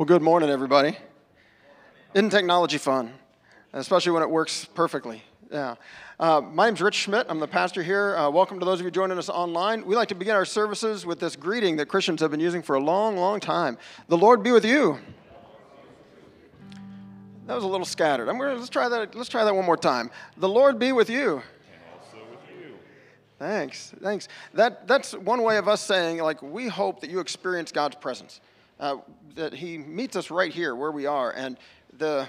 Well, good morning, everybody. Isn't technology fun? Especially when it works perfectly. Yeah. Uh, my name's Rich Schmidt. I'm the pastor here. Uh, welcome to those of you joining us online. We like to begin our services with this greeting that Christians have been using for a long, long time. The Lord be with you. That was a little scattered. I'm gonna, let's try that. Let's try that one more time. The Lord be with you. Thanks, thanks. That, that's one way of us saying, like, we hope that you experience God's presence, uh, that He meets us right here where we are. And the,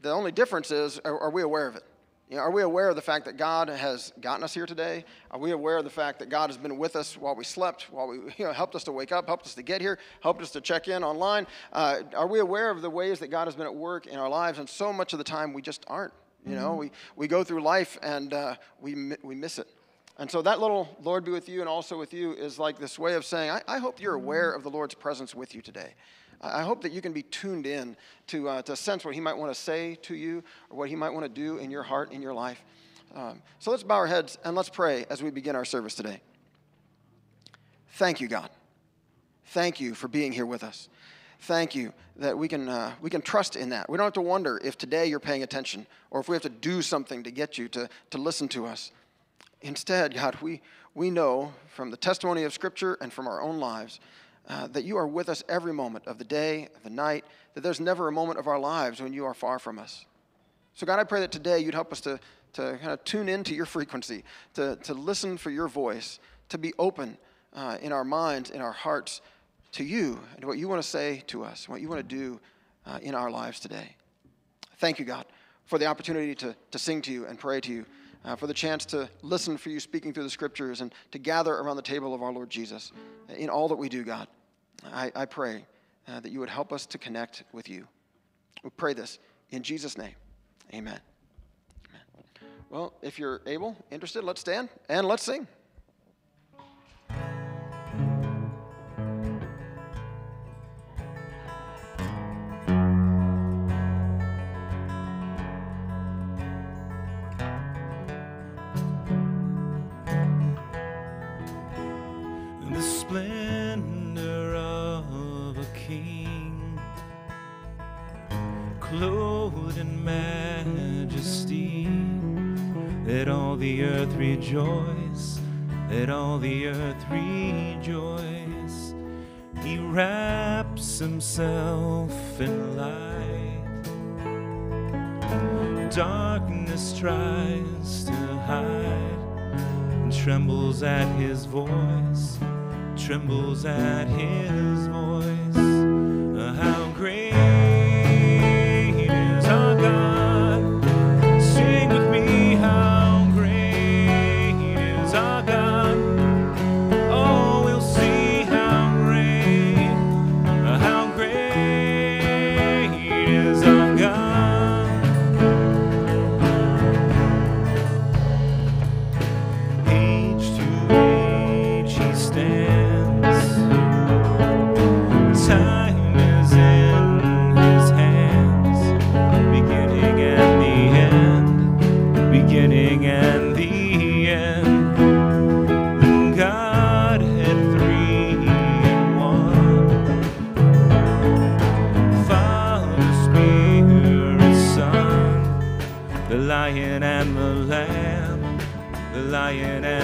the only difference is, are, are we aware of it? You know, are we aware of the fact that God has gotten us here today? Are we aware of the fact that God has been with us while we slept, while we you know, helped us to wake up, helped us to get here, helped us to check in online? Uh, are we aware of the ways that God has been at work in our lives? And so much of the time we just aren't. You know, mm-hmm. we, we go through life and uh, we, we miss it. And so that little Lord be with you and also with you is like this way of saying, I, I hope you're aware of the Lord's presence with you today. I hope that you can be tuned in to, uh, to sense what He might want to say to you or what He might want to do in your heart, in your life. Um, so let's bow our heads and let's pray as we begin our service today. Thank you, God. Thank you for being here with us. Thank you that we can, uh, we can trust in that. We don't have to wonder if today you're paying attention or if we have to do something to get you to, to listen to us. Instead, God, we, we know from the testimony of Scripture and from our own lives uh, that you are with us every moment of the day, of the night, that there's never a moment of our lives when you are far from us. So, God, I pray that today you'd help us to, to kind of tune into your frequency, to, to listen for your voice, to be open uh, in our minds, in our hearts to you and what you want to say to us, what you want to do uh, in our lives today. Thank you, God, for the opportunity to, to sing to you and pray to you uh, for the chance to listen for you speaking through the scriptures and to gather around the table of our Lord Jesus. In all that we do, God, I, I pray uh, that you would help us to connect with you. We pray this in Jesus' name. Amen. Amen. Well, if you're able, interested, let's stand and let's sing. Rejoice, let all the earth rejoice. He wraps himself in light. Darkness tries to hide and trembles at his voice, trembles at his voice. How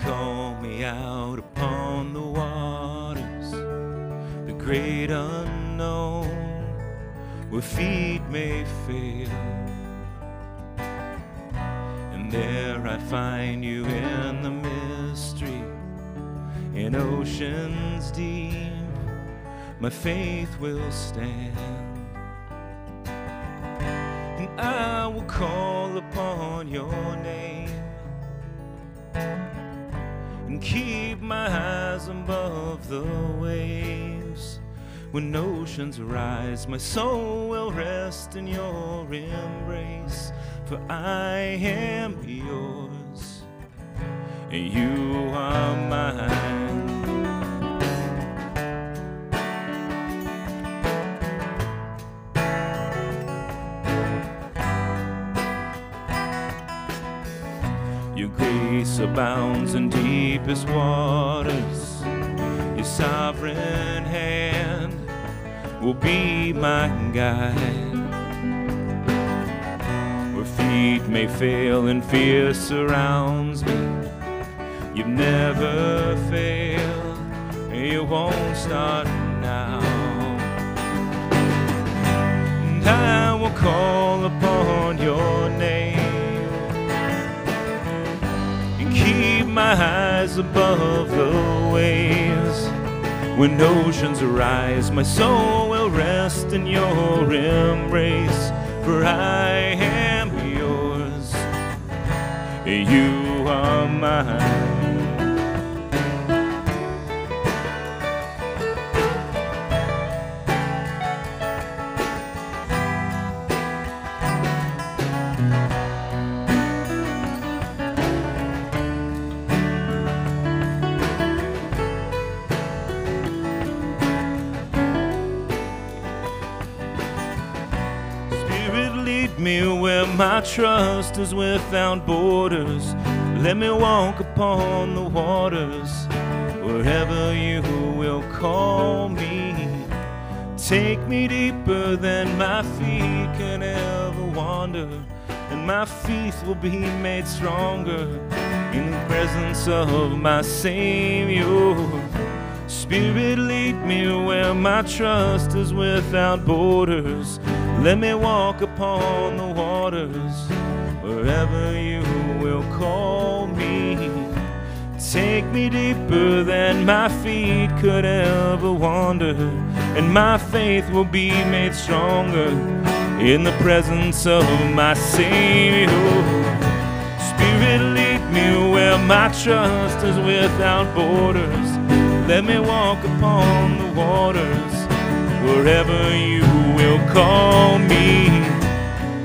call me out upon the waters, the great unknown, where feet may fail. And there I find you in the mystery, in oceans deep, my faith will stand. The waves. When oceans rise, my soul will rest in your embrace, for I am yours, and you are mine. Your grace abounds in deepest waters. Sovereign hand will be my guide. Where feet may fail and fear surrounds me, you've never failed, you won't start now. And I will call upon your name and keep my eyes above the waves. When oceans rise, my soul will rest in your embrace, for I am yours, and you are mine. Trust is without borders. Let me walk upon the waters wherever you will call me. Take me deeper than my feet can ever wander, and my faith will be made stronger in the presence of my Savior. Spirit, lead me where my trust is without borders. Let me walk upon the waters wherever you will call me. Take me deeper than my feet could ever wander, and my faith will be made stronger in the presence of my Savior. Spirit, lead me where my trust is without borders. Let me walk upon the waters wherever you will call me.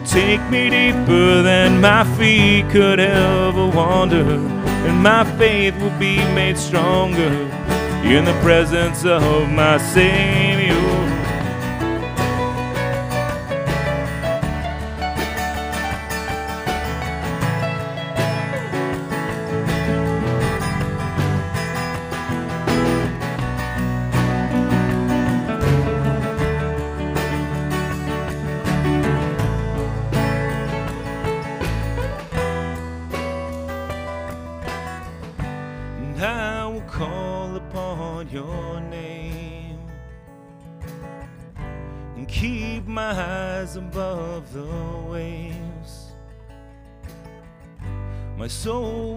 Take me deeper than my feet could ever wander, and my faith will be made stronger in the presence of my Savior. My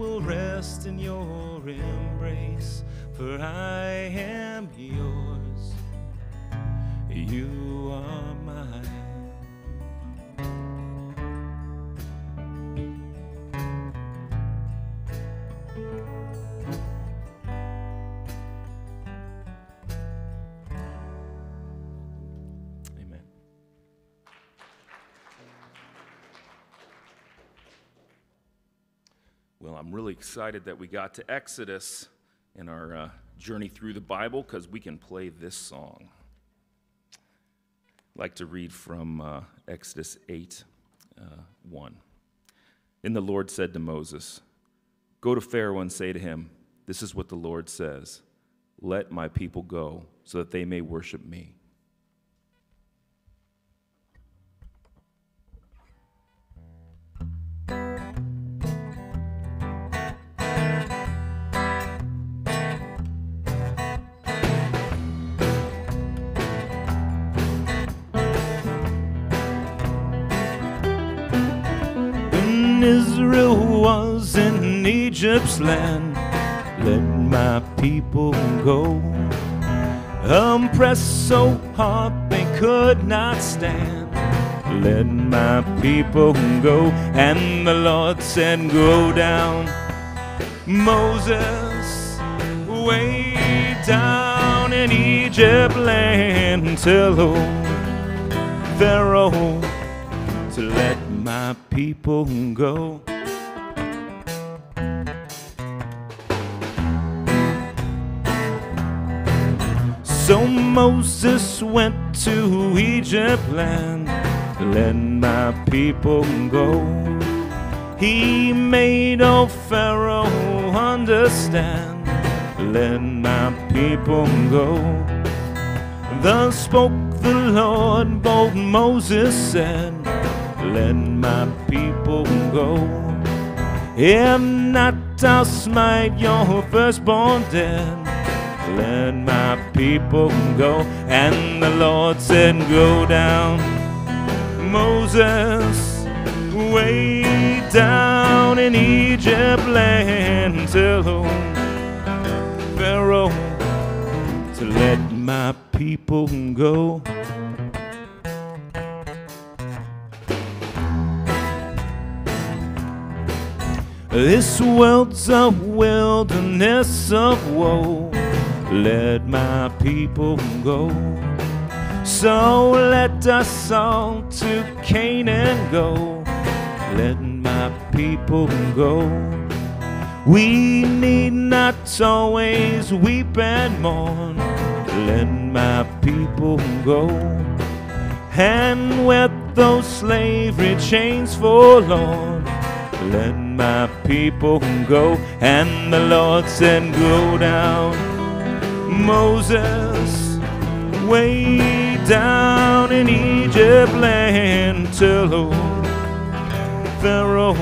Well, I'm really excited that we got to Exodus in our uh, journey through the Bible because we can play this song. I'd like to read from uh, Exodus 8 uh, 1. Then the Lord said to Moses, Go to Pharaoh and say to him, This is what the Lord says Let my people go so that they may worship me. Was in Egypt's land, let my people go. Oppressed so hard they could not stand. Let my people go. And the Lord said, Go down. Moses, way down in Egypt land, tell Pharaoh to let my people go. So Moses went to Egypt land, let my people go. He made old Pharaoh understand, let my people go. Thus spoke the Lord, bold Moses said, Let my people go. If not, I'll smite your firstborn dead. Let my people go. And the Lord said, Go down, Moses, way down in Egypt land. Tell Pharaoh to let my people go. This world's a wilderness of woe. Let my people go. So let us all to Canaan go. Let my people go. We need not always weep and mourn. Let my people go. And with those slavery chains forlorn, let my people go. And the Lord said, Go down, Moses, way down in Egypt land, tell old Pharaoh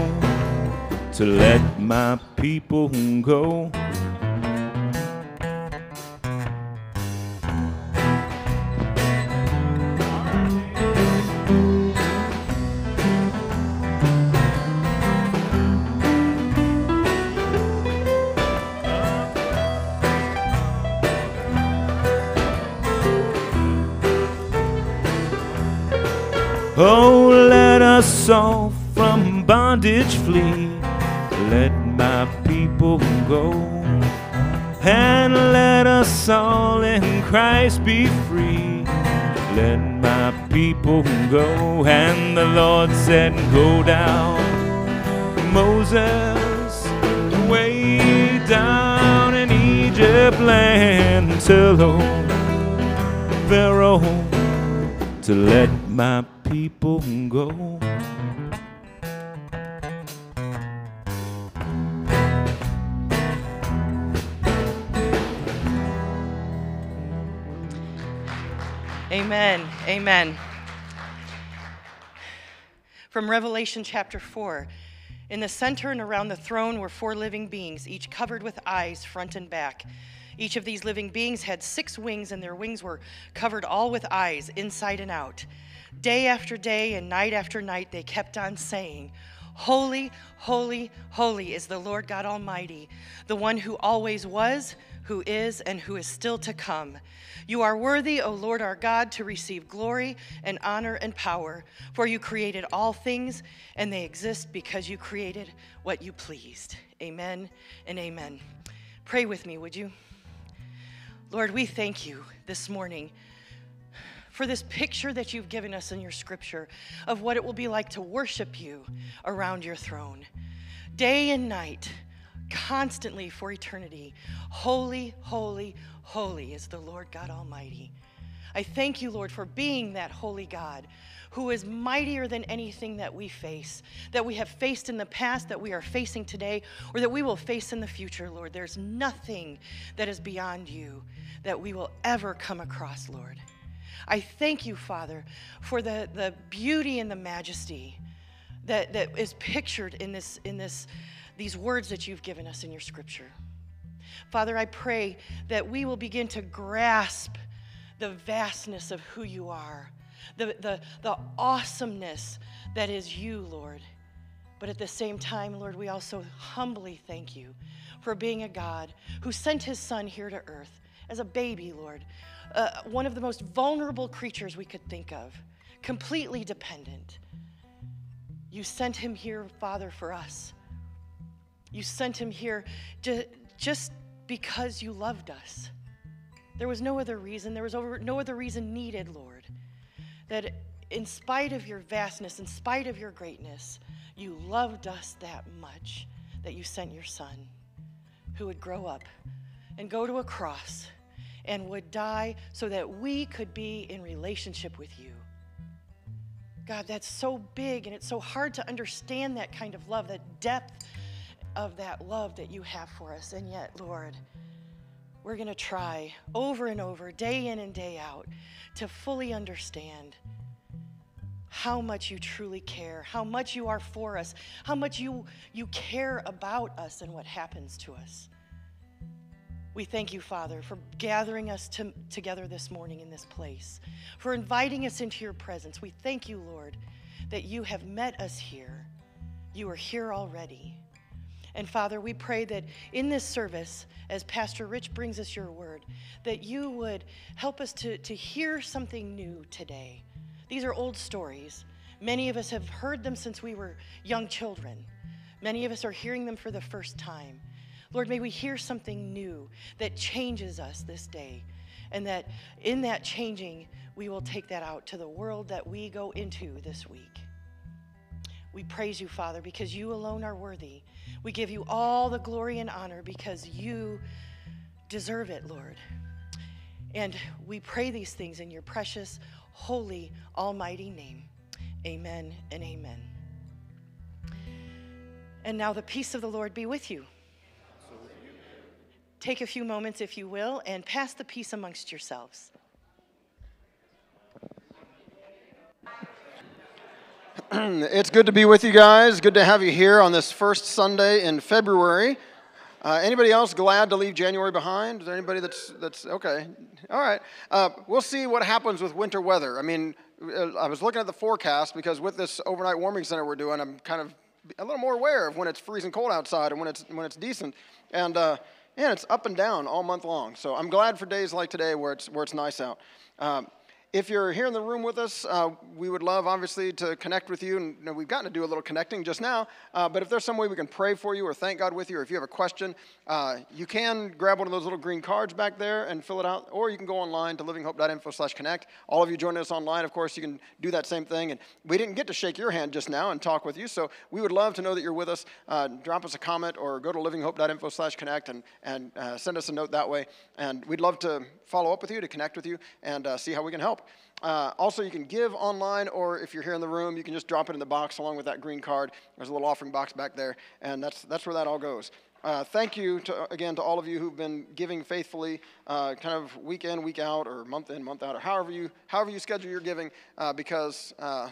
to let my people go. From bondage flee. Let my people go. And let us all in Christ be free. Let my people go. And the Lord said, Go down, Moses, way down in Egypt land. Tell old Pharaoh to let my people go. Amen. Amen. From Revelation chapter 4. In the center and around the throne were four living beings, each covered with eyes, front and back. Each of these living beings had six wings, and their wings were covered all with eyes, inside and out. Day after day and night after night, they kept on saying, Holy, holy, holy is the Lord God Almighty, the one who always was, who is, and who is still to come. You are worthy, O Lord our God, to receive glory and honor and power, for you created all things, and they exist because you created what you pleased. Amen and amen. Pray with me, would you? Lord, we thank you this morning for this picture that you've given us in your scripture of what it will be like to worship you around your throne. Day and night, constantly for eternity. Holy, holy, holy is the Lord God Almighty. I thank you, Lord, for being that holy God who is mightier than anything that we face, that we have faced in the past, that we are facing today, or that we will face in the future, Lord. There's nothing that is beyond you that we will ever come across, Lord. I thank you, Father, for the, the beauty and the majesty that, that is pictured in, this, in this, these words that you've given us in your scripture. Father, I pray that we will begin to grasp the vastness of who you are, the, the, the awesomeness that is you, Lord. But at the same time, Lord, we also humbly thank you for being a God who sent his son here to earth as a baby, Lord, uh, one of the most vulnerable creatures we could think of, completely dependent. You sent him here, Father, for us. You sent him here to, just because you loved us. There was no other reason. There was over, no other reason needed, Lord. That in spite of your vastness, in spite of your greatness, you loved us that much that you sent your son who would grow up and go to a cross and would die so that we could be in relationship with you. God, that's so big and it's so hard to understand that kind of love, that depth of that love that you have for us. And yet, Lord, we're going to try over and over, day in and day out, to fully understand how much you truly care, how much you are for us, how much you, you care about us and what happens to us. We thank you, Father, for gathering us to, together this morning in this place, for inviting us into your presence. We thank you, Lord, that you have met us here. You are here already. And Father, we pray that in this service, as Pastor Rich brings us your word, that you would help us to, to hear something new today. These are old stories. Many of us have heard them since we were young children. Many of us are hearing them for the first time. Lord, may we hear something new that changes us this day, and that in that changing, we will take that out to the world that we go into this week. We praise you, Father, because you alone are worthy. We give you all the glory and honor because you deserve it, Lord. And we pray these things in your precious, holy, almighty name. Amen and amen. And now the peace of the Lord be with you. Take a few moments, if you will, and pass the peace amongst yourselves. it's good to be with you guys. Good to have you here on this first Sunday in February. Uh, anybody else glad to leave January behind? Is there anybody that's that's okay? All right. Uh, we'll see what happens with winter weather. I mean, uh, I was looking at the forecast because with this overnight warming center we're doing, I'm kind of a little more aware of when it's freezing cold outside and when it's when it's decent. And uh, yeah, it's up and down all month long. So I'm glad for days like today where it's, where it's nice out. Um, if you're here in the room with us, uh, we would love, obviously, to connect with you. And you know, we've gotten to do a little connecting just now. Uh, but if there's some way we can pray for you or thank God with you, or if you have a question, uh, you can grab one of those little green cards back there and fill it out. Or you can go online to livinghope.info slash connect. All of you joining us online, of course, you can do that same thing. And we didn't get to shake your hand just now and talk with you. So we would love to know that you're with us. Uh, drop us a comment or go to livinghope.info slash connect and, and uh, send us a note that way. And we'd love to follow up with you, to connect with you, and uh, see how we can help. Uh, also, you can give online, or if you're here in the room, you can just drop it in the box along with that green card. There's a little offering box back there, and that's, that's where that all goes. Uh, thank you to, again to all of you who've been giving faithfully, uh, kind of week in, week out, or month in, month out, or however you however you schedule your giving, uh, because uh,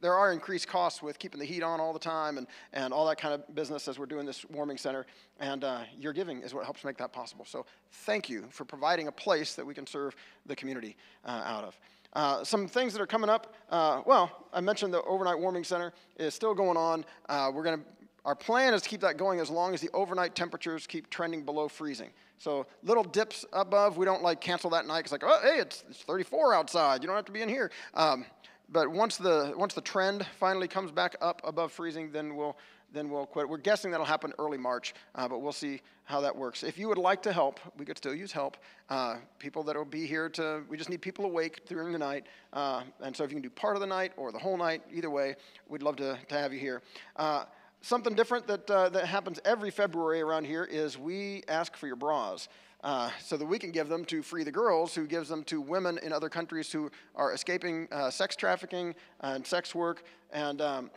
there are increased costs with keeping the heat on all the time and, and all that kind of business as we're doing this warming center. And uh, your giving is what helps make that possible. So thank you for providing a place that we can serve the community uh, out of. Uh, some things that are coming up. Uh, well, I mentioned the overnight warming center is still going on. Uh, we're going to. Our plan is to keep that going as long as the overnight temperatures keep trending below freezing. So little dips above, we don't like cancel that night. It's like, oh, hey, it's, it's 34 outside. You don't have to be in here. Um, but once the once the trend finally comes back up above freezing, then we'll then we'll quit. We're guessing that'll happen early March, uh, but we'll see how that works. If you would like to help, we could still use help. Uh, people that will be here to, we just need people awake during the night. Uh, and so if you can do part of the night or the whole night, either way, we'd love to, to have you here. Uh, something different that, uh, that happens every February around here is we ask for your bras. Uh, so that we can give them to Free the Girls, who gives them to women in other countries who are escaping uh, sex trafficking and sex work. And um,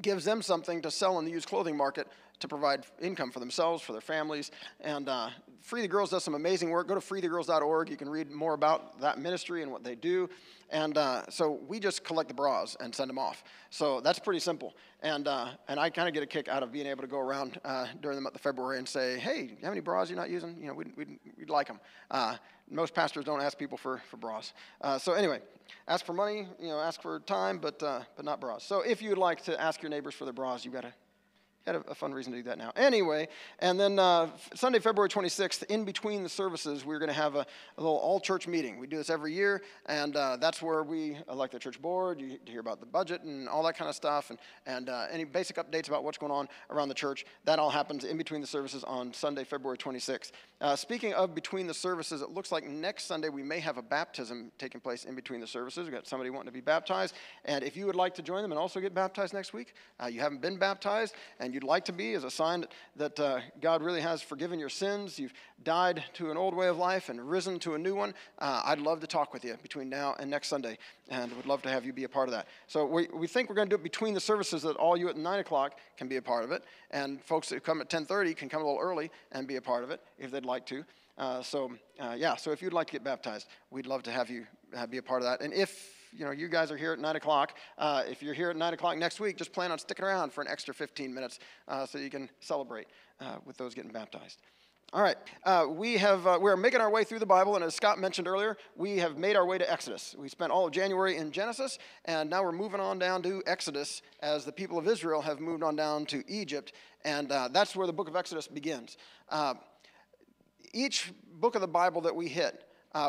gives them something to sell in the used clothing market to provide income for themselves, for their families. And uh, Free the Girls does some amazing work. Go to freethegirls.org. You can read more about that ministry and what they do. And uh, so we just collect the bras and send them off. So that's pretty simple. And, uh, and I kind of get a kick out of being able to go around uh, during the month of February and say, hey, you have any bras you're not using? You know, we'd, we'd, we'd like them. Uh, most pastors don't ask people for, for bras. Uh, so anyway, ask for money, you know, ask for time, but, but not bras. So if you'd like to ask your neighbors for their bras, you've got to had a, a, fun reason to do that now. Anyway, and then uh, Sunday, February 26th, in between the services, we're going to have a, a, little all church meeting. We do this every year, and uh, that's where we elect the church board. You hear about the budget and all that kind of stuff, and, and uh, any basic updates about what's going on around the church. That all happens in between the services on Sunday, February 26th. Uh, speaking of between the services, it looks like next Sunday we may have a baptism taking place in between the services. We've got somebody wanting to be baptized, and if you would like to join them and also get baptized next week, uh, you haven't been baptized, and you'd like to be is a sign that uh, God really has forgiven your sins, you've died to an old way of life and risen to a new one, uh, I'd love to talk with you between now and next Sunday, and would love to have you be a part of that. So we, we think we're going to do it between the services that all you at 9 o'clock can be a part of it, and folks that come at 10.30 can come a little early and be a part of it if they'd like to. Uh, so uh, yeah, so if you'd like to get baptized, we'd love to have you uh, be a part of that. And if you know, you guys are here at 9 o'clock. Uh, if you're here at 9 o'clock next week, just plan on sticking around for an extra 15 minutes uh, so you can celebrate uh, with those getting baptized. All right, uh, we have, uh, we're making our way through the Bible, and as Scott mentioned earlier, we have made our way to Exodus. We spent all of January in Genesis, and now we're moving on down to Exodus as the people of Israel have moved on down to Egypt, and uh, that's where the book of Exodus begins. each book of the Bible that we hit,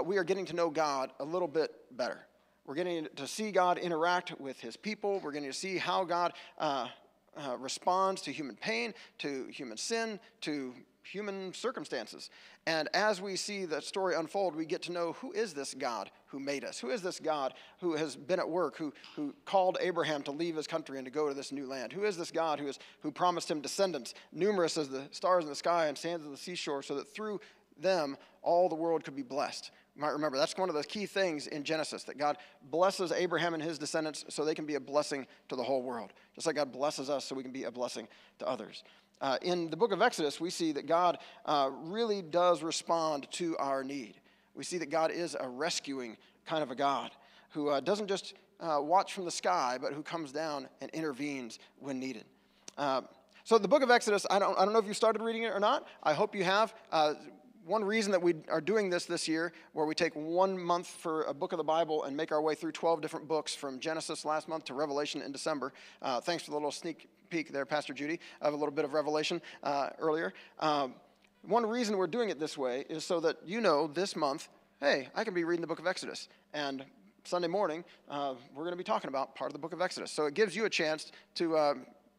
we are getting to know God a little bit better. We're getting to see God interact with his people. We're getting to see how God uh, uh, responds to human pain, to human sin, to human circumstances. And as we see the story unfold, we get to know who is this God who made us? Who is this God who has been at work, who, who called Abraham to leave his country and to go to this new land? Who is this God who, is, who promised him descendants, numerous as the stars in the sky and sands of the seashore, so that through them all the world could be blessed? You might remember that's one of the key things in Genesis that God blesses Abraham and his descendants so they can be a blessing to the whole world, just like God blesses us so we can be a blessing to others. Uh, in the book of Exodus, we see that God uh, really does respond to our need. We see that God is a rescuing kind of a God who uh, doesn't just uh, watch from the sky, but who comes down and intervenes when needed. Uh, so, the book of Exodus, I don't, I don't know if you started reading it or not. I hope you have. One reason that we are doing this this year, where we take one month for a book of the Bible and make our way through 12 different books from Genesis last month to Revelation in December. Uh, thanks for the little sneak peek there, Pastor Judy, of a little bit of Revelation uh, earlier. Um, one reason we're doing it this way is so that you know this month, hey, I can be reading the book of Exodus. And Sunday morning, uh, we're going to be talking about part of the book of Exodus. So it gives you a chance to uh,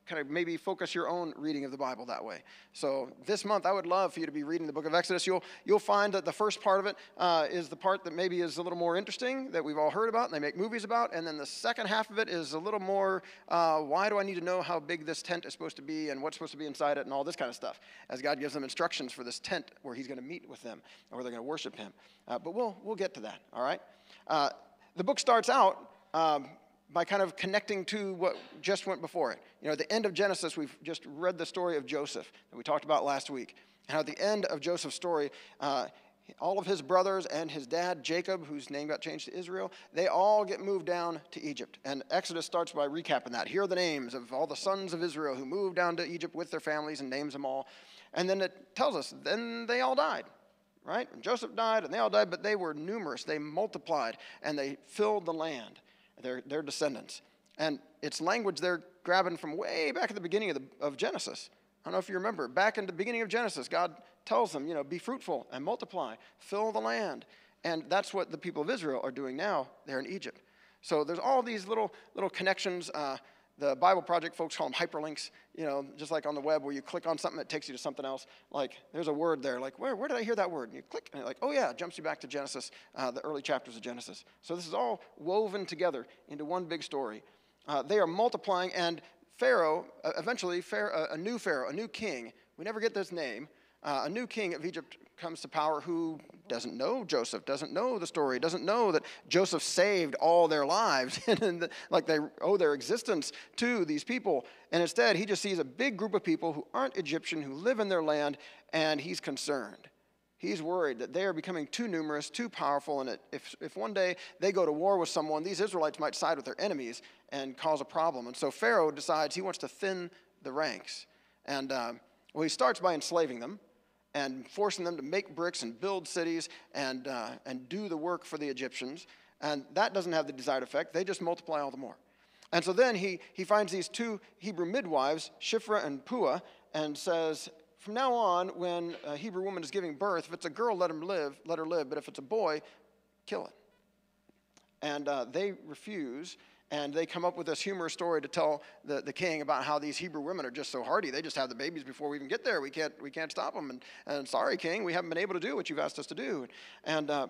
kind of maybe focus your own reading of the Bible that way. So this month, I would love for you to be reading the book of Exodus. You'll, you'll find that the first part of it uh, is the part that maybe is a little more interesting that we've all heard about and they make movies about. And then the second half of it is a little more uh, why do I need to know how big this tent is supposed to be and what's supposed to be inside it and all this kind of stuff as God gives them instructions for this tent where He's going to meet with them or where they're going to worship Him. Uh, but we'll, we'll get to that, all right? Uh, the book starts out. Um, by kind of connecting to what just went before it. You know, at the end of Genesis, we've just read the story of Joseph that we talked about last week. And at the end of Joseph's story, uh, all of his brothers and his dad, Jacob, whose name got changed to Israel, they all get moved down to Egypt. And Exodus starts by recapping that. Here are the names of all the sons of Israel who moved down to Egypt with their families and names them all. And then it tells us, then they all died, right? And Joseph died and they all died, but they were numerous. They multiplied and they filled the land their, their descendants. And it's language they're grabbing from way back at the beginning of, the, of Genesis. I don't know if you remember. Back in the beginning of Genesis, God tells them, you know, be fruitful and multiply, fill the land. And that's what the people of Israel are doing now there in Egypt. So there's all these little, little connections. Uh, the Bible Project folks call them hyperlinks, you know, just like on the web where you click on something that takes you to something else. Like there's a word there, like where, where did I hear that word? And you click, and it's like, oh yeah, it jumps you back to Genesis, uh, the early chapters of Genesis. So this is all woven together into one big story. Uh, they are multiplying, and Pharaoh, uh, eventually, Pharaoh, a new Pharaoh, a new king, we never get this name, uh, a new king of Egypt comes to power who doesn't know Joseph, doesn't know the story, doesn't know that Joseph saved all their lives, and like they owe their existence to these people. And instead, he just sees a big group of people who aren't Egyptian, who live in their land, and he's concerned. He's worried that they are becoming too numerous, too powerful, and if, if one day they go to war with someone, these Israelites might side with their enemies and cause a problem. And so Pharaoh decides he wants to thin the ranks. And uh, well, he starts by enslaving them and forcing them to make bricks and build cities and, uh, and do the work for the Egyptians. And that doesn't have the desired effect. They just multiply all the more. And so then he, he finds these two Hebrew midwives, Shiphrah and Puah, and says, from now on, when a Hebrew woman is giving birth, if it's a girl, let him live, let her live. But if it's a boy, kill it. And uh, they refuse, and they come up with this humorous story to tell the, the king about how these Hebrew women are just so hardy. They just have the babies before we even get there. We can't, we can't stop them. And, and sorry, king, we haven't been able to do what you've asked us to do. And, uh,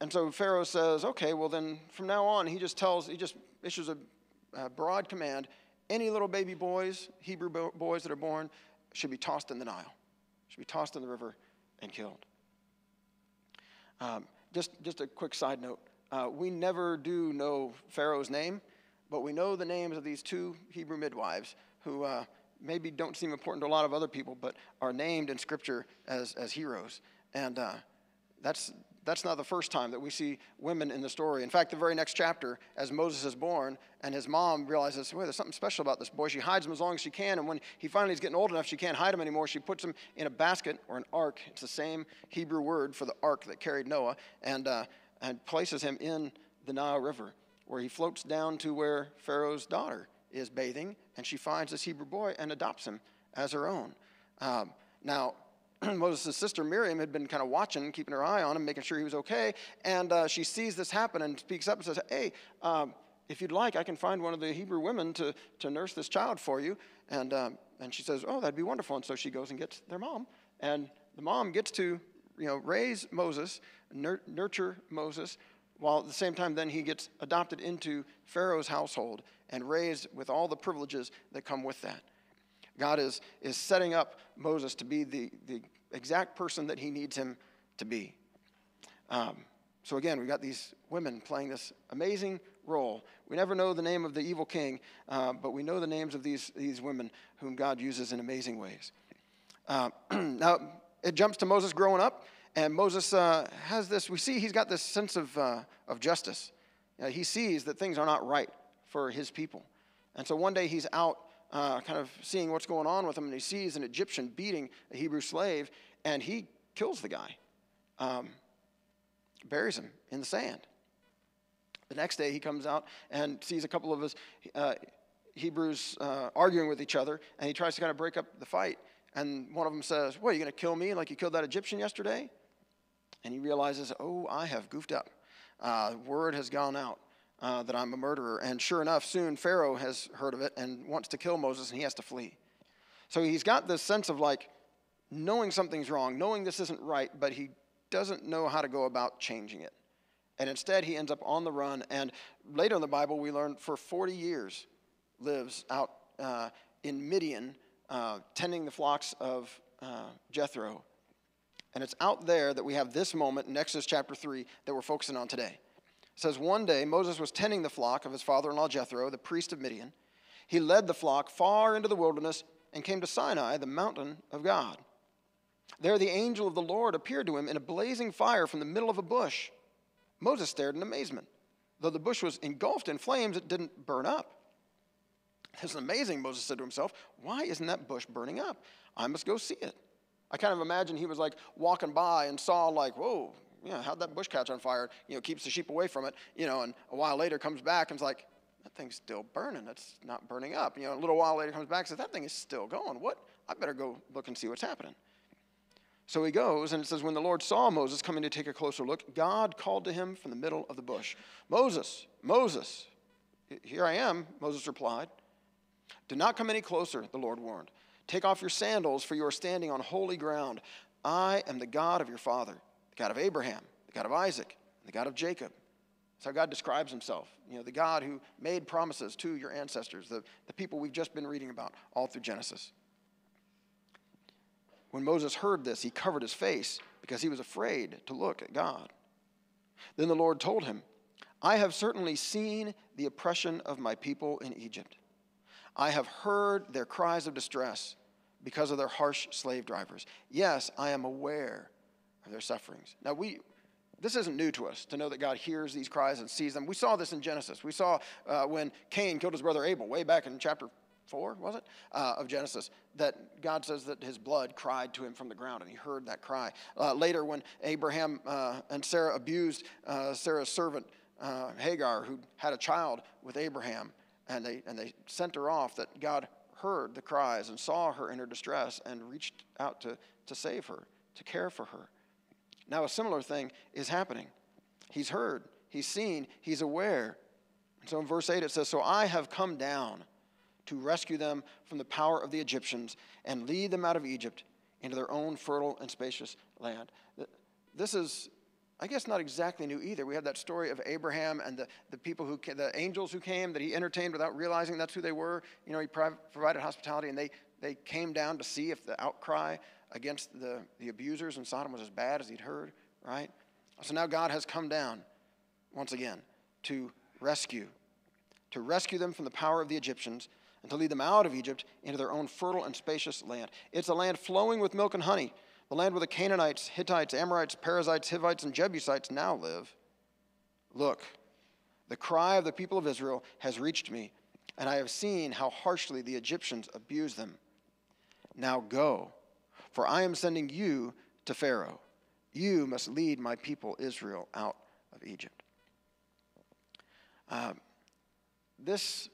and so Pharaoh says, okay, well then from now on, he just tells, he just issues a, a broad command any little baby boys, Hebrew boys that are born, should be tossed in the Nile, should be tossed in the river and killed. Um, just, just a quick side note uh, we never do know Pharaoh's name, but we know the names of these two Hebrew midwives who uh, maybe don't seem important to a lot of other people, but are named in Scripture as, as heroes. And uh, that's, that's not the first time that we see women in the story. In fact, the very next chapter, as Moses is born, and his mom realizes, well, there's something special about this boy. She hides him as long as she can, and when he finally is getting old enough, she can't hide him anymore. She puts him in a basket or an ark. It's the same Hebrew word for the ark that carried Noah, and, uh, and places him in the Nile River, where he floats down to where Pharaoh's daughter is bathing, and she finds this Hebrew boy and adopts him as her own. Um, now, Moses' sister Miriam had been kind of watching, keeping her eye on him, making sure he was okay. And uh, she sees this happen and speaks up and says, Hey, um, if you'd like, I can find one of the Hebrew women to, to nurse this child for you. And, um, and she says, Oh, that'd be wonderful. And so she goes and gets their mom. And the mom gets to you know, raise Moses, nur- nurture Moses, while at the same time then he gets adopted into Pharaoh's household and raised with all the privileges that come with that. God is, is setting up Moses to be the, the exact person that he needs him to be. Um, so again, we've got these women playing this amazing role. We never know the name of the evil king, uh, but we know the names of these, these women whom God uses in amazing ways. Uh, now, it jumps to Moses growing up, and Moses uh, has this, we see he's got this sense of, uh, of justice. You know, he sees that things are not right for his people. And so one day he's out uh, kind of seeing what's going on with him, and he sees an Egyptian beating a Hebrew slave, and he kills the guy, um, buries him in the sand. The next day, he comes out and sees a couple of his uh, Hebrews uh, arguing with each other, and he tries to kind of break up the fight. And one of them says, What, are you going to kill me like you killed that Egyptian yesterday? And he realizes, Oh, I have goofed up. Uh, word has gone out uh, that I'm a murderer. And sure enough, soon Pharaoh has heard of it and wants to kill Moses, and he has to flee. So he's got this sense of like knowing something's wrong, knowing this isn't right, but he doesn't know how to go about changing it. And instead, he ends up on the run. And later in the Bible, we learn for 40 years lives out uh, in Midian, uh, tending the flocks of uh, Jethro. And it's out there that we have this moment in Exodus chapter 3 that we're focusing on today. It says, One day Moses was tending the flock of his father in law Jethro, the priest of Midian. He led the flock far into the wilderness and came to Sinai, the mountain of God. There the angel of the Lord appeared to him in a blazing fire from the middle of a bush. Moses stared in amazement. Though the bush was engulfed in flames, it didn't burn up. This is amazing, Moses said to himself. Why isn't that bush burning up? I must go see it. I kind of imagine he was like walking by and saw, like, whoa, yeah, how'd that bush catch on fire? You know, keeps the sheep away from it, you know, and a while later comes back and's like, that thing's still burning. It's not burning up. You know, a little while later comes back and says, that thing is still going. What? I better go look and see what's happening. So he goes, and it says, When the Lord saw Moses coming to take a closer look, God called to him from the middle of the bush Moses, Moses. Here I am, Moses replied. Do not come any closer, the Lord warned. Take off your sandals, for you are standing on holy ground. I am the God of your father the God of Abraham, the God of Isaac, the God of Jacob. That's how God describes himself. You know, the God who made promises to your ancestors, the, the people we've just been reading about all through Genesis. When Moses heard this, he covered his face because he was afraid to look at God. Then the Lord told him, I have certainly seen the oppression of my people in Egypt. I have heard their cries of distress because of their harsh slave drivers. Yes, I am aware of their sufferings. Now, we, this isn't new to us to know that God hears these cries and sees them. We saw this in Genesis. We saw uh, when Cain killed his brother Abel, way back in chapter 4, was it? Uh, of Genesis, that God says that his blood cried to him from the ground, and he heard that cry. Uh, later, when Abraham uh, and Sarah abused uh, Sarah's servant uh, Hagar, who had a child with Abraham, and they, and they sent her off, that God heard the cries and saw her in her distress and reached out to, to save her, to care for her. Now, a similar thing is happening. He's heard, he's seen, he's aware. So in verse 8 it says, So I have come down to rescue them from the power of the Egyptians and lead them out of Egypt into their own fertile and spacious land. This is, I guess, not exactly new either. We have that story of Abraham and the, the people who, the angels who came that he entertained without realizing that's who they were. You know, he provided hospitality and they, they came down to see if the outcry against the, the abusers in Sodom was as bad as he'd heard, right? So now God has come down once again to rescue, to rescue them from the power of the Egyptians and to lead them out of Egypt into their own fertile and spacious land. It's a land flowing with milk and honey, the land where the Canaanites, Hittites, Amorites, Perizzites, Hivites, and Jebusites now live. Look, the cry of the people of Israel has reached me, and I have seen how harshly the Egyptians abuse them. Now go, for I am sending you to Pharaoh. You must lead my people Israel out of Egypt. Um, this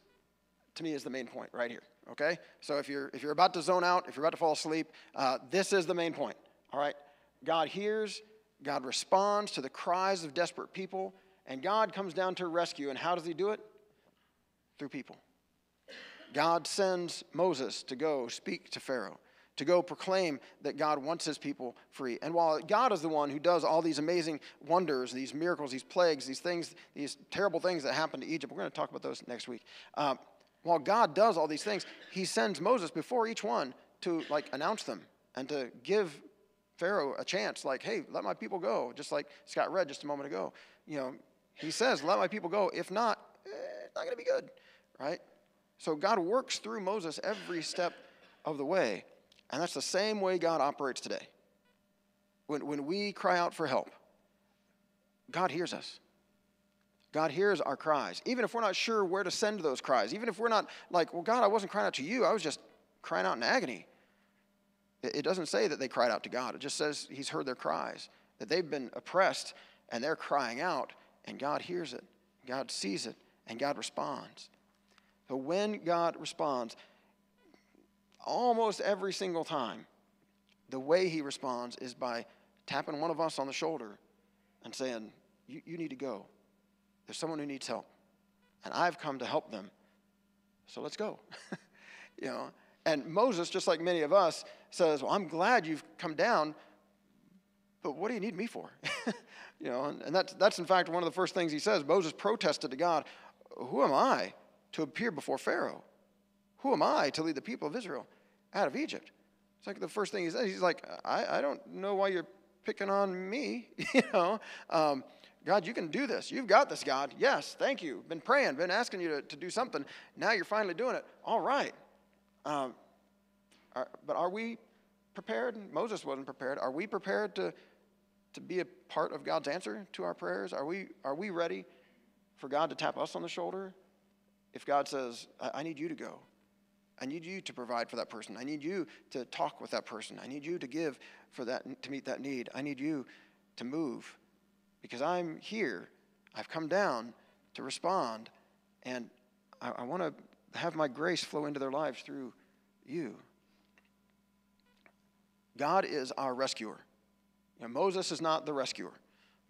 to me is the main point right here. Okay? So if you're if you're about to zone out, if you're about to fall asleep, uh, this is the main point. All right? God hears, God responds to the cries of desperate people, and God comes down to rescue. And how does He do it? Through people. God sends Moses to go speak to Pharaoh to go proclaim that God wants his people free. And while God is the one who does all these amazing wonders, these miracles, these plagues, these things, these terrible things that happened to Egypt, we're going to talk about those next week. Um, while God does all these things, he sends Moses before each one to like announce them and to give Pharaoh a chance, like, hey, let my people go, just like Scott read just a moment ago. You know, he says, let my people go. If not, eh, it's not going to be good, right? So God works through Moses every step of the way. And that's the same way God operates today. When, when we cry out for help, God hears us. God hears our cries, even if we're not sure where to send those cries, even if we're not like, well, God, I wasn't crying out to you, I was just crying out in agony. It, doesn't say that they cried out to God, it just says He's heard their cries, that they've been oppressed and they're crying out, and God hears it, God sees it, and God responds. So when God responds, almost every single time, the way He responds is by tapping one of us on the shoulder and saying, you, you need to go. There's someone who needs help, and I've come to help them. So let's go. you know, and Moses, just like many of us, says, "Well, I'm glad you've come down, but what do you need me for?" you know, and, and that's that's in fact one of the first things he says. Moses protested to God, "Who am I to appear before Pharaoh? Who am I to lead the people of Israel out of Egypt?" It's like the first thing he says. He's like, "I, I don't know why you're picking on me." you know. Um, God, you can do this. You've got this, God. Yes, thank you. Been praying, been asking you to, to do something. Now you're finally doing it. All right. Um, are, but are we prepared? Moses wasn't prepared. Are we prepared to, to be a part of God's answer to our prayers? Are we, are we ready for God to tap us on the shoulder? If God says, I, I need you to go, I need you to provide for that person. I need you to talk with that person. I need you to give for that to meet that need. I need you to move because I'm here. I've come down to respond, and I, I want to have my grace flow into their lives through you. God is our rescuer. You know, Moses is not the rescuer.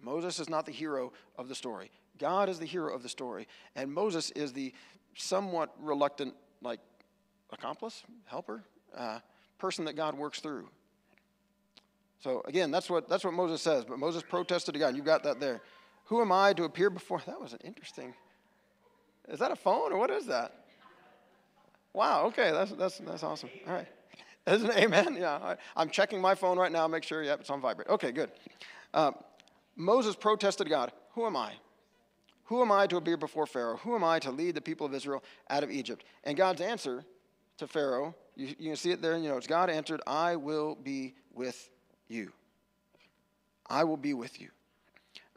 Moses is not the hero of the story. God is the hero of the story, and Moses is the somewhat reluctant, like, accomplice, helper, uh, person that God works through. So again, that's what, that's what Moses says. But Moses protested to God. You got that there. Who am I to appear before? That was an interesting. Is that a phone or what is that? Wow. Okay, that's that's that's awesome. All right. Isn't it? Amen? Yeah. I'm checking my phone right now. Make sure. Yep, it's on vibrate. Okay, good. Uh, Moses protested God. Who am I? Who am I to appear before Pharaoh? Who am I to lead the people of Israel out of Egypt? And God's answer to Pharaoh, you, you can see it there in your notes. God answered, I will be with you. I will be with you.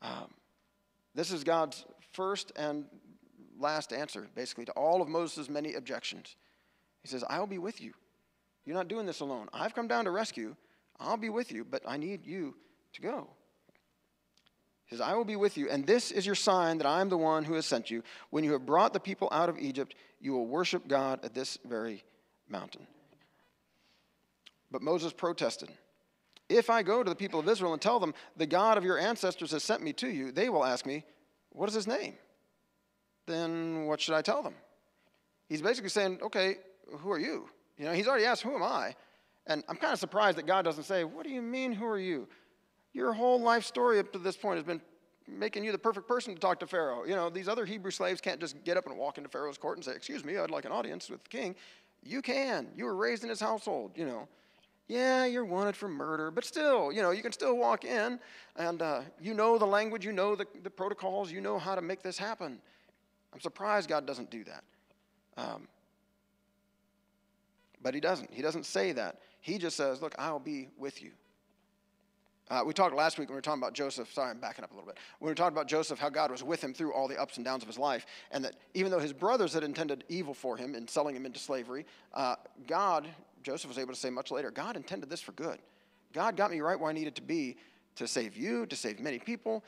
Um, this is God's first and last answer, basically, to all of Moses' many objections. He says, I will be with you. You're not doing this alone. I've come down to rescue. I'll be with you, but I need you to go. He says, I will be with you, and this is your sign that I am the one who has sent you. When you have brought the people out of Egypt, you will worship God at this very mountain. But Moses protested. If I go to the people of Israel and tell them, The God of your ancestors has sent me to you, they will ask me, What is his name? Then what should I tell them? He's basically saying, Okay, who are you? You know, he's already asked, Who am I? And I'm kind of surprised that God doesn't say, What do you mean, who are you? Your whole life story up to this point has been making you the perfect person to talk to Pharaoh. You know, these other Hebrew slaves can't just get up and walk into Pharaoh's court and say, Excuse me, I'd like an audience with the king. You can. You were raised in his household, you know. Yeah, you're wanted for murder, but still, you know, you can still walk in and uh, you know the language, you know the, the protocols, you know how to make this happen. I'm surprised God doesn't do that. Um, but he doesn't. He doesn't say that. He just says, Look, I'll be with you. Uh, we talked last week when we were talking about Joseph. Sorry, I'm backing up a little bit. When we were talking about Joseph, how God was with him through all the ups and downs of his life, and that even though his brothers had intended evil for him in selling him into slavery, uh, God, Joseph was able to say much later, God intended this for good. God got me right where I needed to be to save you, to save many people.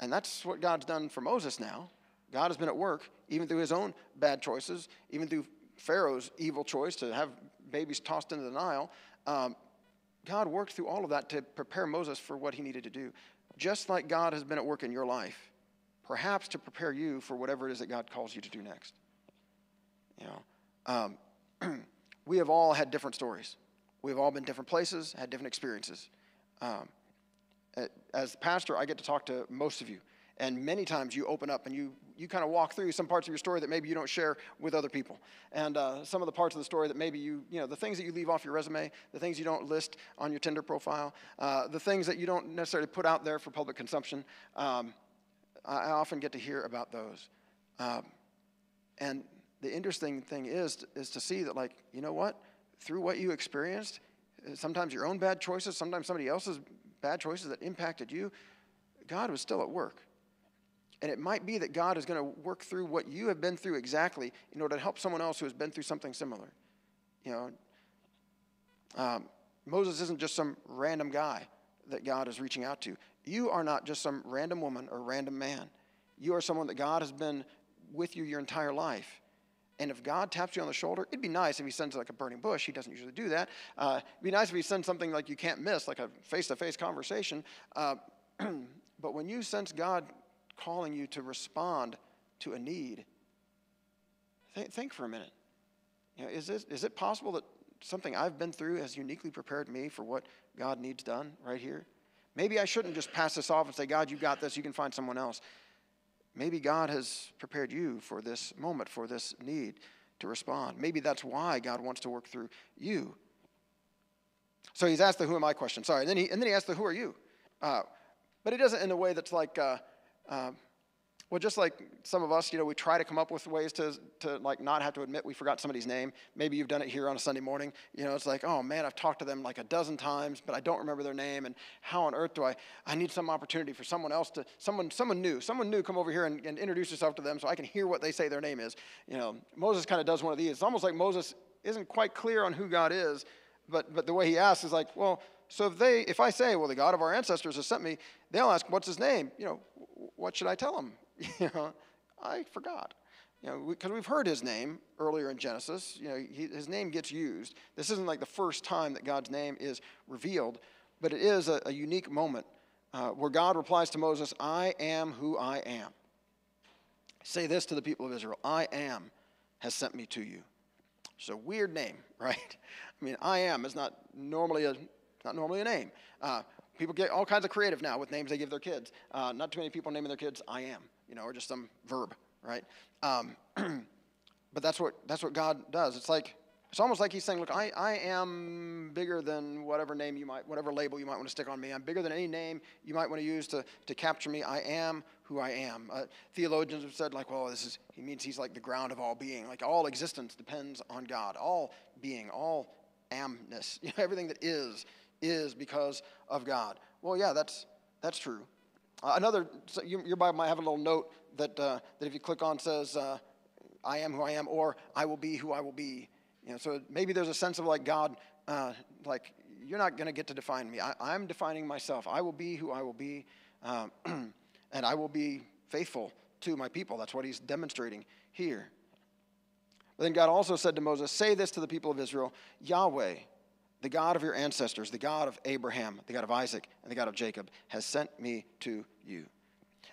And that's what God's done for Moses now. God has been at work, even through his own bad choices, even through Pharaoh's evil choice to have babies tossed into the Nile. Um, God worked through all of that to prepare Moses for what he needed to do. Just like God has been at work in your life, perhaps to prepare you for whatever it is that God calls you to do next. You know, um, we have all had different stories. We've all been different places, had different experiences. Um, as pastor, I get to talk to most of you. And many times you open up and you, you kind of walk through some parts of your story that maybe you don't share with other people. And uh, some of the parts of the story that maybe you, you know, the things that you leave off your resume, the things you don't list on your Tinder profile, uh, the things that you don't necessarily put out there for public consumption, um, I often get to hear about those. Um, and the interesting thing is, is to see that, like, you know what? Through what you experienced, sometimes your own bad choices, sometimes somebody else's bad choices that impacted you, God was still at work. And it might be that God is going to work through what you have been through exactly in order to help someone else who has been through something similar. You know, um, Moses isn't just some random guy that God is reaching out to. You are not just some random woman or random man. You are someone that God has been with you your entire life. And if God taps you on the shoulder, it'd be nice if He sends like a burning bush. He doesn't usually do that. Uh, it'd be nice if He sends something like you can't miss, like a face to face conversation. Uh, but when you sense God calling you to respond to a need, think, think for a minute. You know, is, this, is it possible that something I've been through has uniquely prepared me for what God needs done right here? Maybe I shouldn't just pass this off and say, God, you got this, you can find someone else. Maybe God has prepared you for this moment, for this need to respond. Maybe that's why God wants to work through you. So he's asked the who am I question. Sorry. And then he, and then he asked the who are you? Uh, but he does it in a way that's like, uh, um, well, just like some of us, you know, we try to come up with ways to, to like not have to admit we forgot somebody's name. Maybe you've done it here on a Sunday morning. You know, it's like, oh man, I've talked to them like a dozen times, but I don't remember their name. And how on earth do I? I need some opportunity for someone else to, someone, someone new, someone new, come over here and, and introduce yourself to them so I can hear what they say their name is. You know, Moses kind of does one of these. It's almost like Moses isn't quite clear on who God is, but but the way he asks is like, well, so if they, if I say, well, the God of our ancestors has sent me, they'll ask, what's his name? You know, what should I tell him? you know, I forgot. You know, because we, have heard his name earlier in Genesis. You know, he, his name gets used. This isn't like the first time that God's name is revealed, but it is a, a unique moment uh, where God replies to Moses, I am who I am. Say this to the people of Israel I am has sent me to you. It's a weird name, right? I mean, I am is not normally a, not normally a name. Uh, People get all kinds of creative now with names they give their kids. Uh, not too many people naming their kids I am, you know, or just some verb, right? Um, but that's what that's what God does. It's like it's almost like He's saying, "Look, I, I am bigger than whatever name you might, whatever label you might want to stick on me. I'm bigger than any name you might want to use to to capture me. I am who I am." Uh, theologians have said, like, "Well, this is He means He's like the ground of all being. Like all existence depends on God. All being, all amness, you know, everything that is." Is because of God. Well, yeah, that's, that's true. Uh, another, so you, your Bible might have a little note that, uh, that if you click on says, uh, I am who I am, or I will be who I will be. You know, so maybe there's a sense of like God, uh, like, you're not going to get to define me. I, am defining myself. I will be who I will be. Um, and I will be faithful to my people. That's what he's demonstrating here. But then God also said to Moses, Say this to the people of Israel Yahweh, the God of your ancestors, the God of Abraham, the God of Isaac, and the God of Jacob, has sent me to you.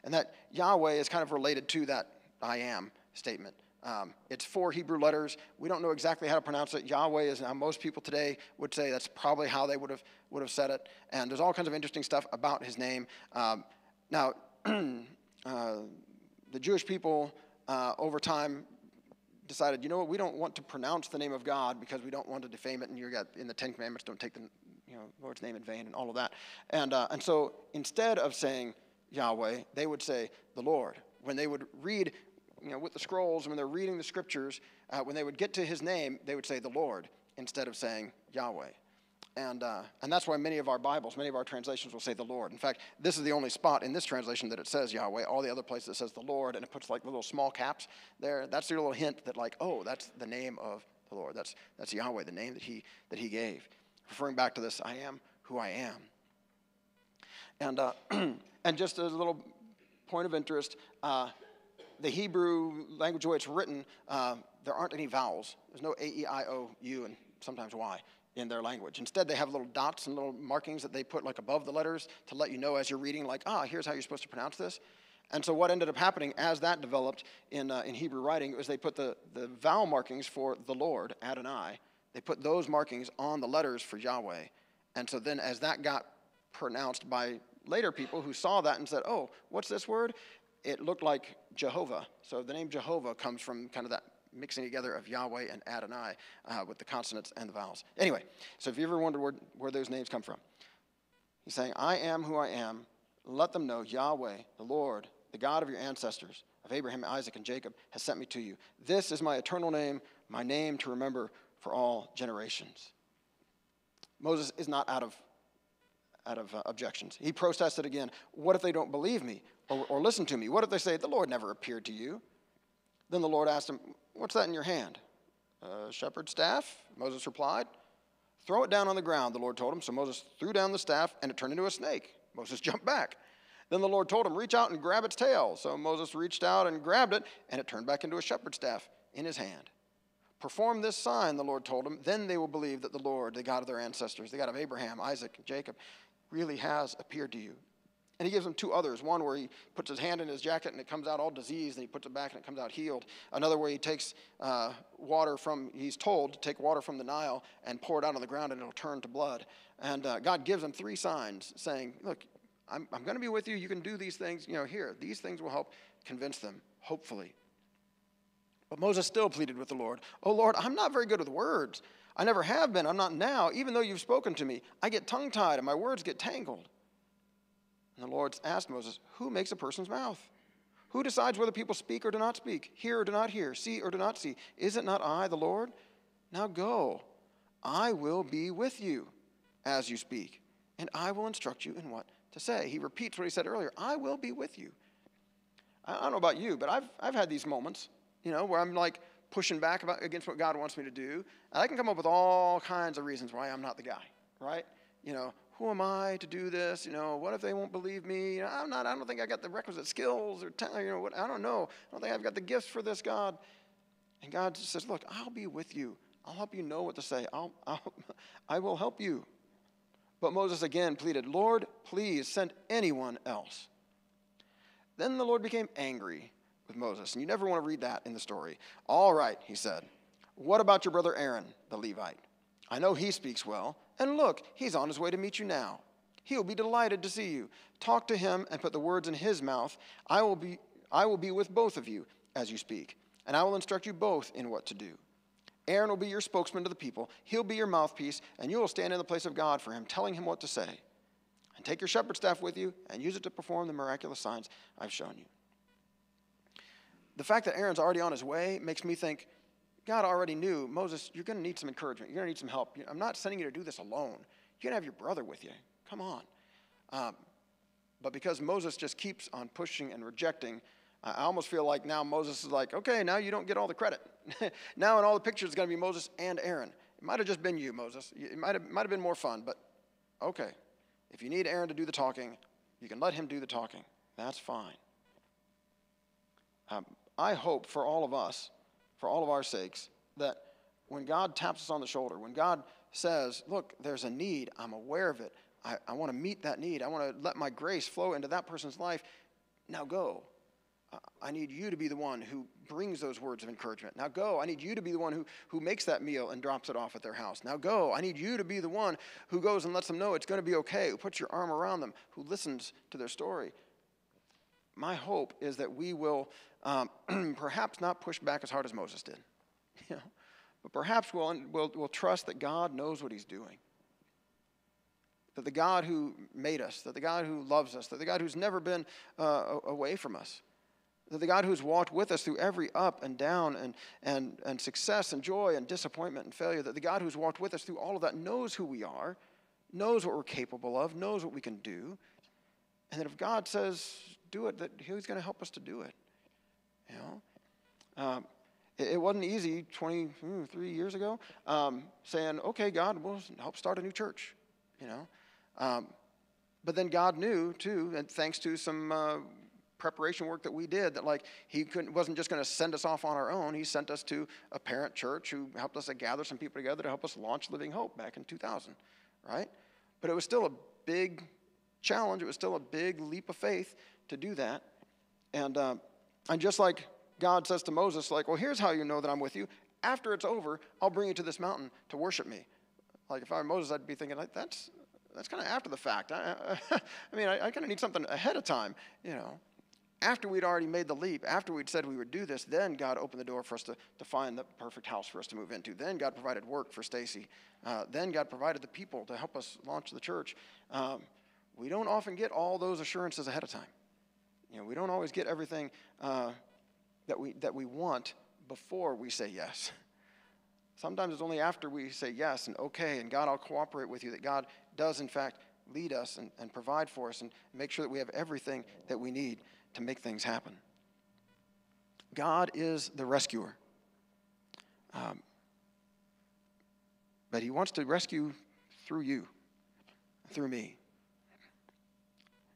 And that Yahweh is kind of related to that I am statement. Um, it's four Hebrew letters. We don't know exactly how to pronounce it. Yahweh is now most people today would say that's probably how they would have would have said it. And there's all kinds of interesting stuff about his name. Um, now, uh, the Jewish people uh, over time decided, you know what, we don't want to pronounce the name of God because we don't want to defame it. And you got in the Ten Commandments, don't take the you know Lord's name in vain and all of that. And uh, and so instead of saying Yahweh, they would say the Lord. When they would read you know, with the scrolls, when they're reading the scriptures, uh, when they would get to his name, they would say the Lord instead of saying Yahweh. And, uh, and that's why many of our Bibles, many of our translations will say the Lord. In fact, this is the only spot in this translation that it says Yahweh. All the other places it says the Lord, and it puts like little small caps there. That's your little hint that, like, oh, that's the name of the Lord. That's, that's Yahweh, the name that he, that he gave. Referring back to this, I am who I am. And, uh, and just as a little point of interest, uh, the Hebrew language, the way it's written, uh, there aren't any vowels. There's no A, E, I, O, U, and sometimes Y in their language. Instead, they have little dots and little markings that they put like above the letters to let you know as you're reading, like, ah, here's how you're supposed to pronounce this. And so what ended up happening as that developed in, uh, in Hebrew writing was they put the, the vowel markings for the Lord, Adonai, they put those markings on the letters for Yahweh. And so then as that got pronounced by later people who saw that and said, oh, what's this word? It looked like Jehovah. So the name Jehovah comes from kind of that mixing together of Yahweh and Adonai uh, with the consonants and the vowels. Anyway, so if you ever wondered where, where those names come from, he's saying, I am who I am. Let them know Yahweh, the Lord, the God of your ancestors, of Abraham, Isaac, and Jacob, has sent me to you. This is my eternal name, my name to remember for all generations. Moses is not out of, out of uh, objections. He protested again. What if they don't believe me or, or listen to me? What if they say, The Lord never appeared to you? Then the Lord asked him, What's that in your hand? A shepherd's staff? Moses replied. Throw it down on the ground, the Lord told him. So Moses threw down the staff, and it turned into a snake. Moses jumped back. Then the Lord told him, Reach out and grab its tail. So Moses reached out and grabbed it, and it turned back into a shepherd's staff in his hand. Perform this sign, the Lord told him. Then they will believe that the Lord, the God of their ancestors, the God of Abraham, Isaac, and Jacob, really has appeared to you. And he gives them two others. One where he puts his hand in his jacket and it comes out all diseased, and he puts it back and it comes out healed. Another where he takes uh, water from, he's told to take water from the Nile and pour it out on the ground and it'll turn to blood. And uh, God gives them three signs saying, Look, I'm, I'm going to be with you. You can do these things. You know, here, these things will help convince them, hopefully. But Moses still pleaded with the Lord, Oh Lord, I'm not very good with words. I never have been. I'm not now. Even though you've spoken to me, I get tongue tied and my words get tangled. And the Lord asked Moses, Who makes a person's mouth? Who decides whether people speak or do not speak, hear or do not hear, see or do not see? Is it not I, the Lord? Now go. I will be with you as you speak, and I will instruct you in what to say. He repeats what he said earlier I will be with you. I don't know about you, but I've, I've had these moments, you know, where I'm like pushing back about, against what God wants me to do. And I can come up with all kinds of reasons why I'm not the guy, right? You know, who am I to do this? You know, what if they won't believe me? You know, I'm not, I don't think I got the requisite skills or, talent, you know, what, I don't know. I don't think I've got the gifts for this, God. And God says, look, I'll be with you. I'll help you know what to say. I'll, I'll, I will help you. But Moses again pleaded, Lord, please send anyone else. Then the Lord became angry with Moses. And you never want to read that in the story. All right, he said, what about your brother Aaron, the Levite? I know he speaks well and look, he's on his way to meet you now. He'll be delighted to see you. Talk to him and put the words in his mouth. I will be, I will be with both of you as you speak, and I will instruct you both in what to do. Aaron will be your spokesman to the people. He'll be your mouthpiece, and you will stand in the place of God for him, telling him what to say. And take your shepherd staff with you and use it to perform the miraculous signs I've shown you. The fact that Aaron's already on his way makes me think God already knew, Moses, you're going to need some encouragement. You're going to need some help. I'm not sending you to do this alone. You're going to have your brother with you. Come on. Um, but because Moses just keeps on pushing and rejecting, I almost feel like now Moses is like, okay, now you don't get all the credit. now in all the pictures, it's going to be Moses and Aaron. It might have just been you, Moses. It might have, might have been more fun, but okay. If you need Aaron to do the talking, You can let Him do the talking. That's fine. Um, I hope for all of us, for all of our sakes, that when God taps us on the shoulder, when God says, Look, there's a need, I'm aware of it, I, I want to meet that need, I want to let my grace flow into that person's life, now go. I need you to be the one who brings those words of encouragement. Now go. I need you to be the one who, who makes that meal and drops it off at their house. Now go. I need you to be the one who goes and lets them know it's going to be okay, who puts your arm around them, who listens to their story. My hope is that we will um, perhaps not push back as hard as Moses did, you know, but perhaps we'll, we'll, we'll trust that God knows what he's doing. That the God who made us, that the God who loves us, that the God who's never been uh, away from us, that the God who's walked with us through every up and down and, and, and success and joy and disappointment and failure, that the God who's walked with us through all of that knows who we are, knows what we're capable of, knows what we can do, and that if God says do it, that He's going to help us to do it. You know, um, it, it, wasn't easy 23 hmm, years ago um, saying, "Okay, God, we'll help start a new church." You know, um, but then God knew too, and thanks to some uh, preparation work that we did that like he couldn't wasn't just going to send us off on our own he sent us to a parent church who helped us to gather some people together to help us launch living hope back in 2000 right but it was still a big challenge it was still a big leap of faith to do that and uh, and just like god says to moses like well here's how you know that i'm with you after it's over i'll bring you to this mountain to worship me like if i were moses i'd be thinking like that's that's kind of after the fact. I, I, I mean, I, I kind of need something ahead of time, you know after we'd already made the leap, after we'd said we would do this, then God opened the door for us to, to find the perfect house for us to move into. Then God provided work for Stacy. Uh, then God provided the people to help us launch the church. Um, we don't often get all those assurances ahead of time. You know, we don't always get everything uh, that, we, that we want before we say yes. Sometimes it's only after we say yes and okay, and God, I'll cooperate with you, that God does, in fact, lead us and, and provide for us and make sure that we have everything that we need to make things happen. God is the rescuer. Um, but He wants to rescue through you, through me.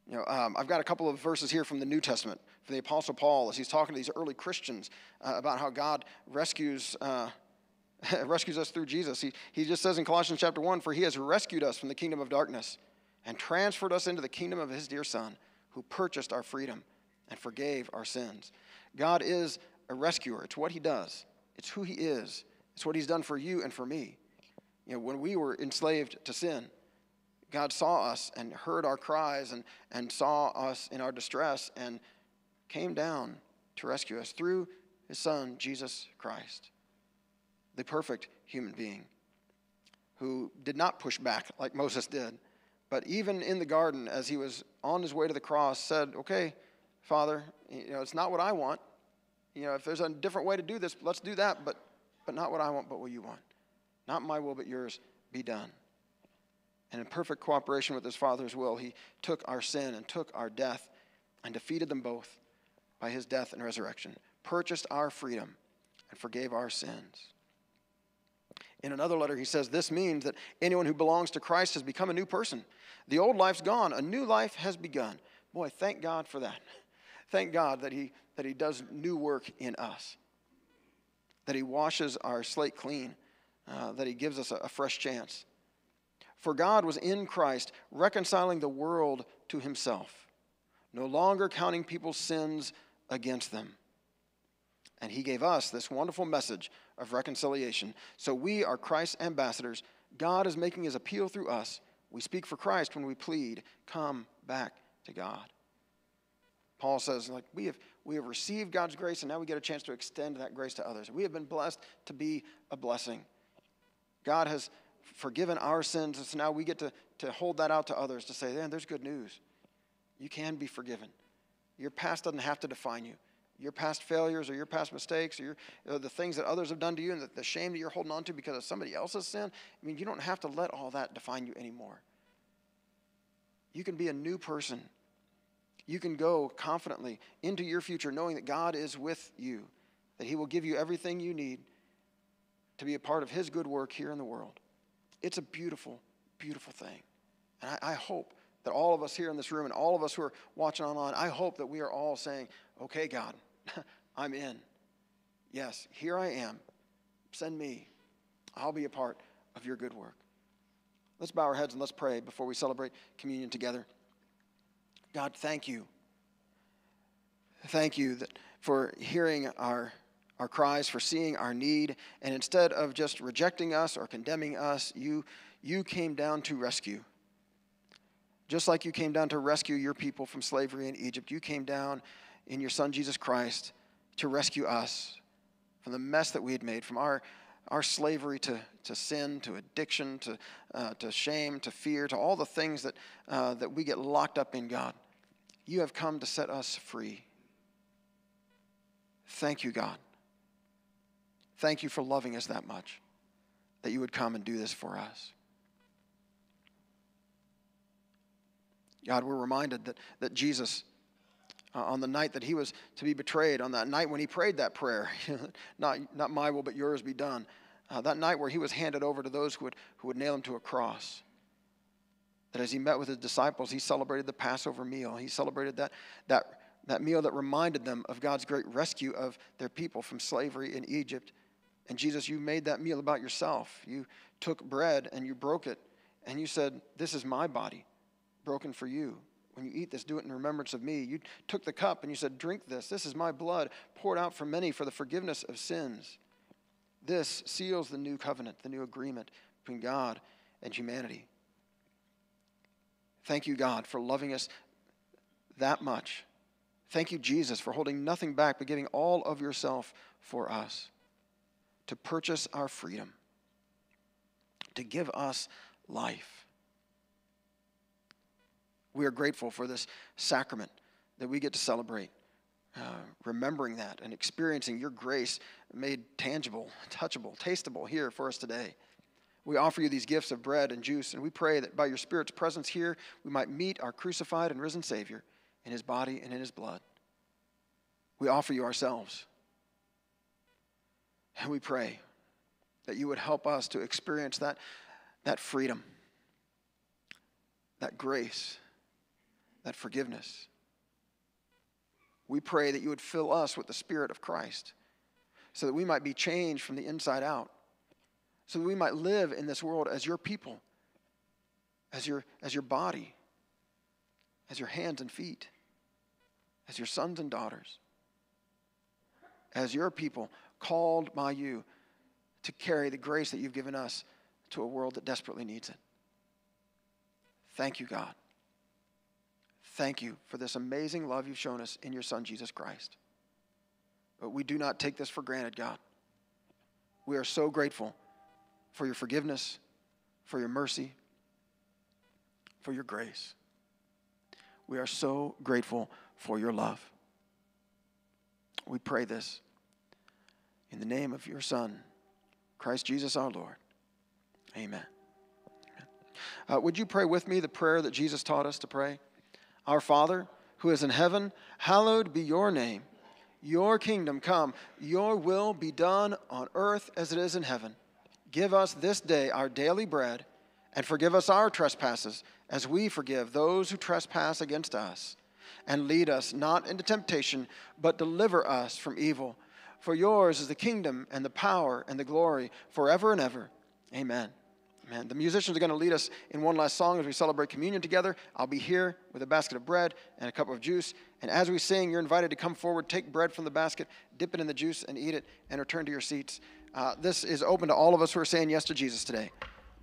You know, um, I've got a couple of verses here from the New Testament for the Apostle Paul as he's talking to these early Christians uh, about how God rescues. Uh, rescues us through Jesus. He, he just says in Colossians chapter 1 For he has rescued us from the kingdom of darkness and transferred us into the kingdom of his dear Son, who purchased our freedom and forgave our sins. God is a rescuer. It's what he does, it's who he is, it's what he's done for you and for me. You know, when we were enslaved to sin, God saw us and heard our cries and, and saw us in our distress and came down to rescue us through his son, Jesus Christ, the perfect human being who did not push back like Moses did, but even in the garden, as he was on his way to the cross, said, Okay, Father, you know, it's not what I want. You know, if there's a different way to do this, let's do that, but, but not what I want, but what you want. Not my will, but yours be done. And in perfect cooperation with his Father's will, he took our sin and took our death and defeated them both by his death and resurrection, purchased our freedom, and forgave our sins. In another letter, he says, This means that anyone who belongs to Christ has become a new person. The old life's gone, a new life has begun. Boy, thank God for that. Thank God that he, that he does new work in us, that He washes our slate clean, uh, that He gives us a, a fresh chance. For God was in Christ, reconciling the world to Himself, no longer counting people's sins against them. And He gave us this wonderful message of reconciliation. So we are Christ's ambassadors. God is making His appeal through us. We speak for Christ when we plead, Come back to God. Paul says, like, we have, we have received God's grace, and now we get a chance to extend that grace to others. We have been blessed to be a blessing. God has forgiven our sins, and so now we get to, to hold that out to others to say, man, there's good news. You can be forgiven. Your past doesn't have to define you. Your past failures or your past mistakes or, your, or the things that others have done to you and the, the shame that you're holding on to because of somebody else's sin, I mean, you don't have to let all that define you anymore. You can be a new person you can go confidently into your future knowing that God is with you, that He will give you everything you need to be a part of His good work here in the world. It's a beautiful, beautiful thing. And I, I hope that all of us here in this room and all of us who are watching online, I hope that we are all saying, okay, God, I'm in. Yes, here I am. Send me. I'll be a part of your good work. Let's bow our heads and let's pray before we celebrate communion together. God, thank you. Thank you that, for hearing our, our cries, for seeing our need, and instead of just rejecting us or condemning us, you, you came down to rescue. Just like you came down to rescue your people from slavery in Egypt, you came down in your Son Jesus Christ to rescue us from the mess that we had made, from our, our slavery to, to sin, to addiction, to, uh, to shame, to fear, to all the things that, uh, that we get locked up in, God. You have come to set us free. Thank you, God. Thank you for loving us that much, that you would come and do this for us. God, we're reminded that, that Jesus, uh, on the night that he was to be betrayed, on that night when he prayed that prayer, not, not my will, but yours be done, uh, that night where he was handed over to those who would, who would nail him to a cross, that as he met with his disciples, he celebrated the Passover meal. He celebrated that, that, that meal that reminded them of God's great rescue of their people from slavery in Egypt. And Jesus, you made that meal about yourself. You took bread and you broke it, and you said, This is my body broken for you. When you eat this, do it in remembrance of me. You took the cup and you said, Drink this. This is my blood poured out for many for the forgiveness of sins. This seals the new covenant, the new agreement between God and humanity. Thank you, God, for loving us that much. Thank you, Jesus, for holding nothing back but giving all of yourself for us to purchase our freedom, to give us life. We are grateful for this sacrament that we get to celebrate, uh, remembering that and experiencing your grace made tangible, touchable, tastable here for us today. We offer you these gifts of bread and juice, and we pray that by your Spirit's presence here, we might meet our crucified and risen Savior in his body and in his blood. We offer you ourselves. And we pray that you would help us to experience that, that freedom, that grace that forgiveness. We pray that you would fill us with the Spirit of Christ so that we might be changed from the inside out, so that we might live in this world as your people, as your, as your body, as your hands and feet, as your sons and daughters, as your people called by you to carry the grace that you've given us to a world that desperately needs it. Thank you, God. Thank you for this amazing love you've shown us in your Son, Jesus Christ. But we do not take this for granted, God. We are so grateful for your forgiveness, for your mercy, for your grace. We are so grateful for your love. We pray this in the name of your Son, Christ Jesus our Lord. Amen. Uh, would you pray with me the prayer that Jesus taught us to pray? Our Father, who is in heaven, hallowed be your name. Your kingdom come, your will be done on earth as it is in heaven. Give us this day our daily bread, and forgive us our trespasses, as we forgive those who trespass against us. And lead us not into temptation, but deliver us from evil. For yours is the kingdom, and the power, and the glory, forever and ever. Amen. Amen. the musicians are going to lead us in one last song as we celebrate communion together. I'll be here with a basket of bread and a cup of juice. And as we sing, you're invited to come forward, take bread from the basket, dip it in the juice, and eat it, and return to your seats. Uh, this is open to all of us who are saying yes to Jesus today.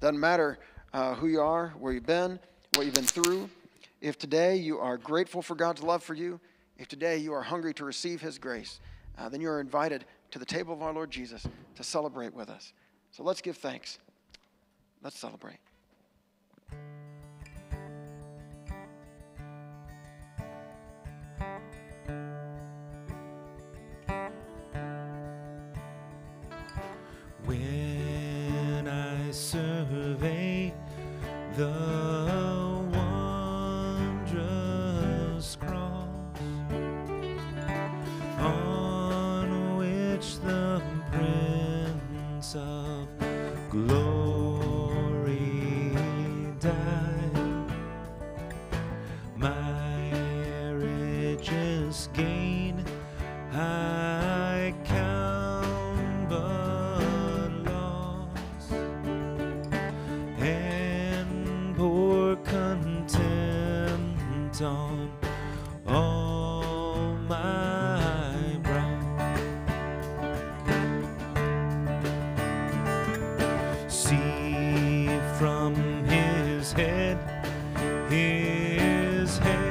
Doesn't matter uh, who you are, where you've been, what you've been through. If today you are grateful for God's love for you, if today you are hungry to receive His grace, uh, then you are invited to the table of our Lord Jesus to celebrate with us. So let's give thanks. Let's celebrate. When I survey the his hands,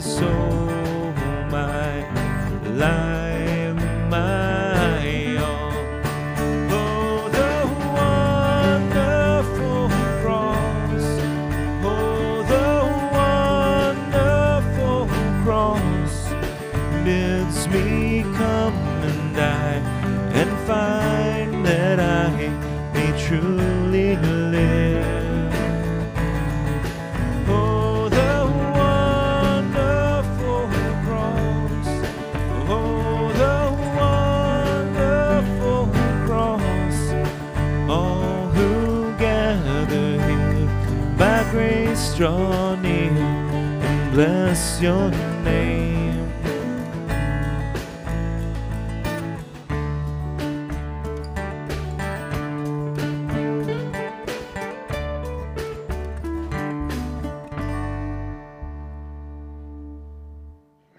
my your name.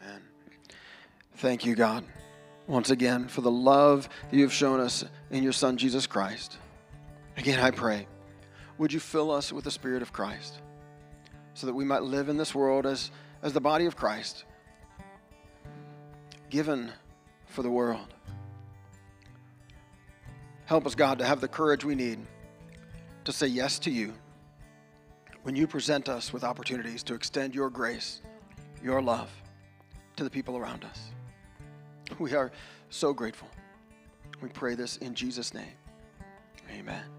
Amen. Thank you, God, once again for the love that you have shown us in your Son, Jesus Christ. Again, I pray, would you fill us with the Spirit of Christ so that we might live in this world as, as the body of Christ, given for the world. Help us, God, to have the courage we need to say yes to you when you present us with opportunities to extend your grace, your love to the people around us. We are so grateful. We pray this in Jesus' name. Amen.